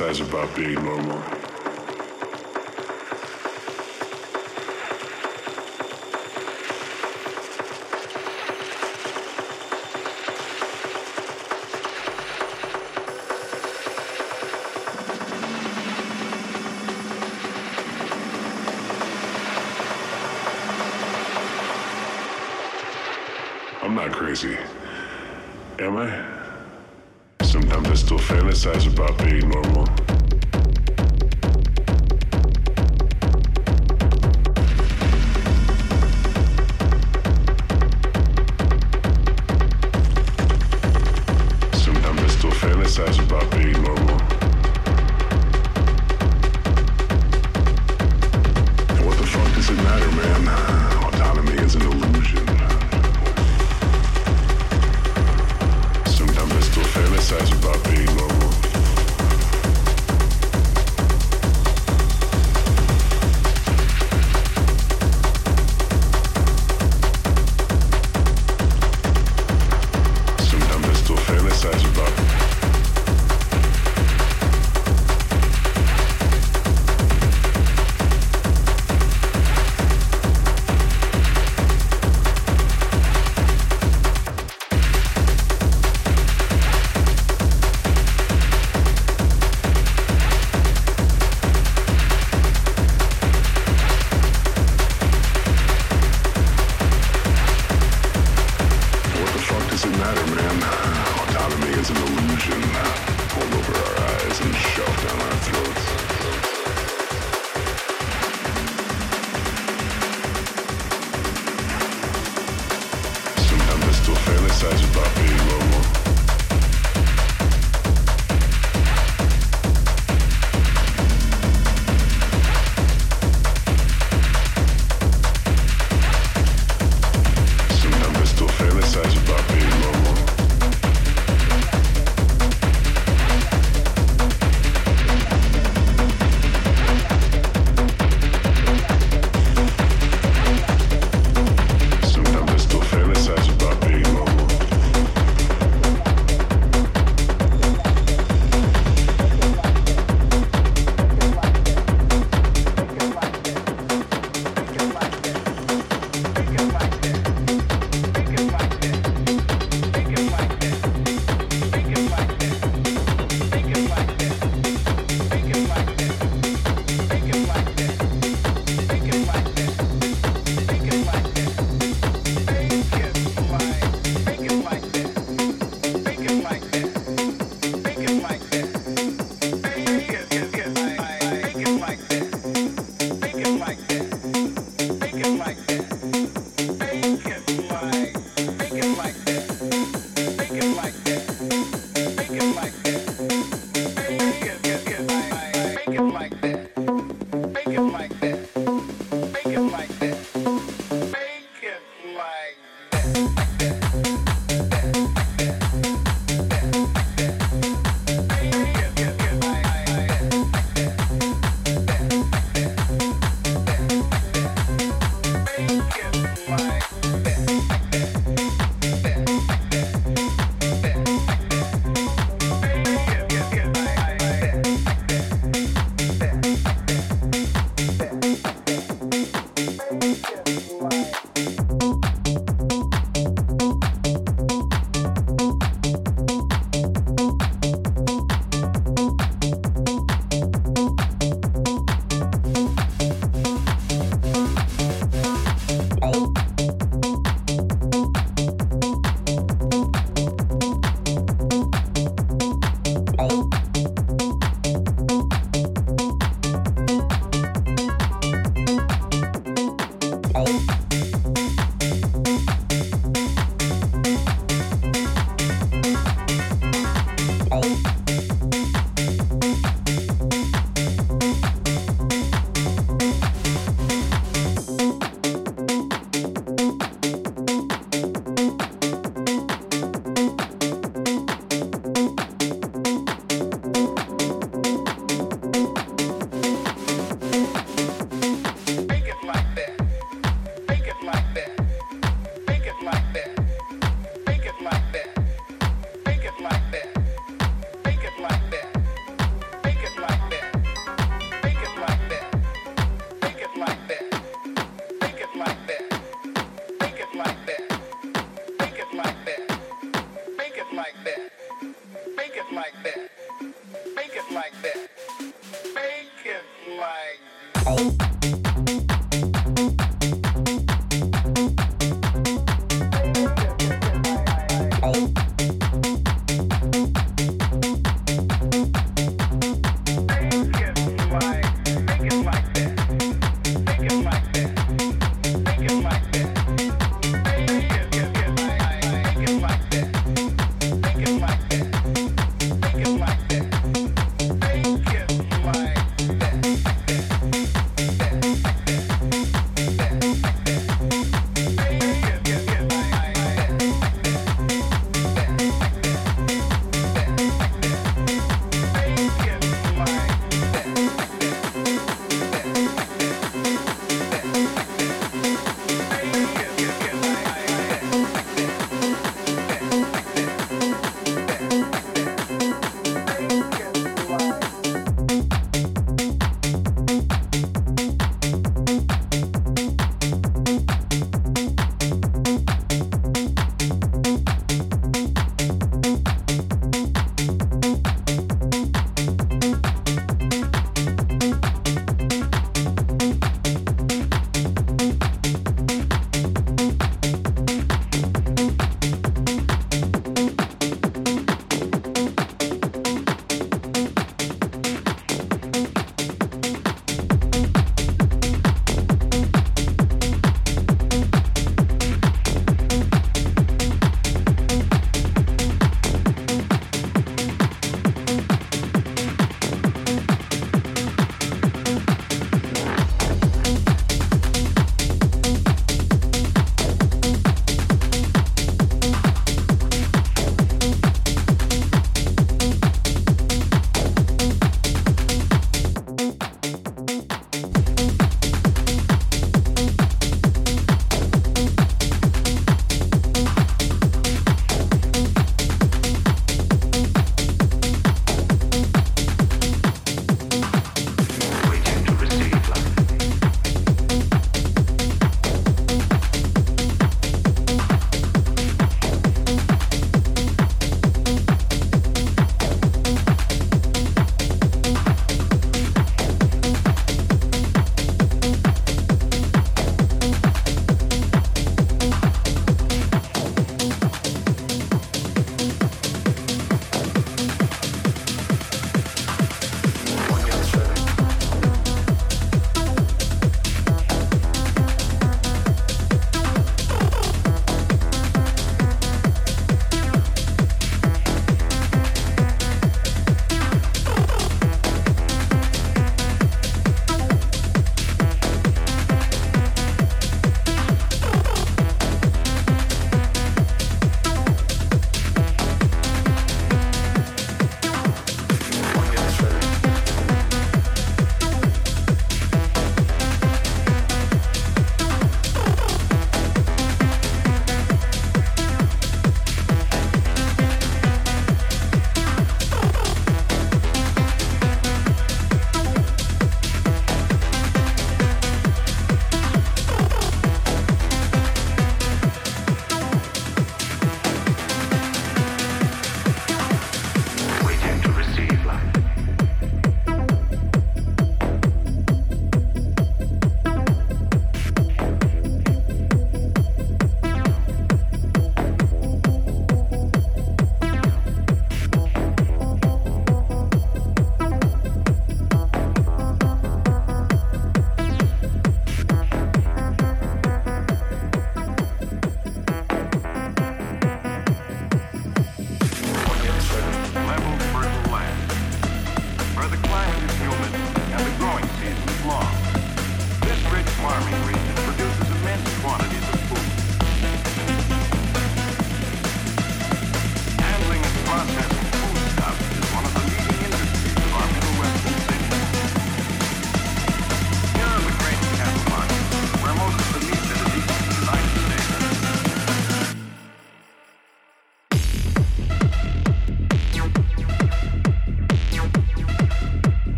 fantasize about being normal.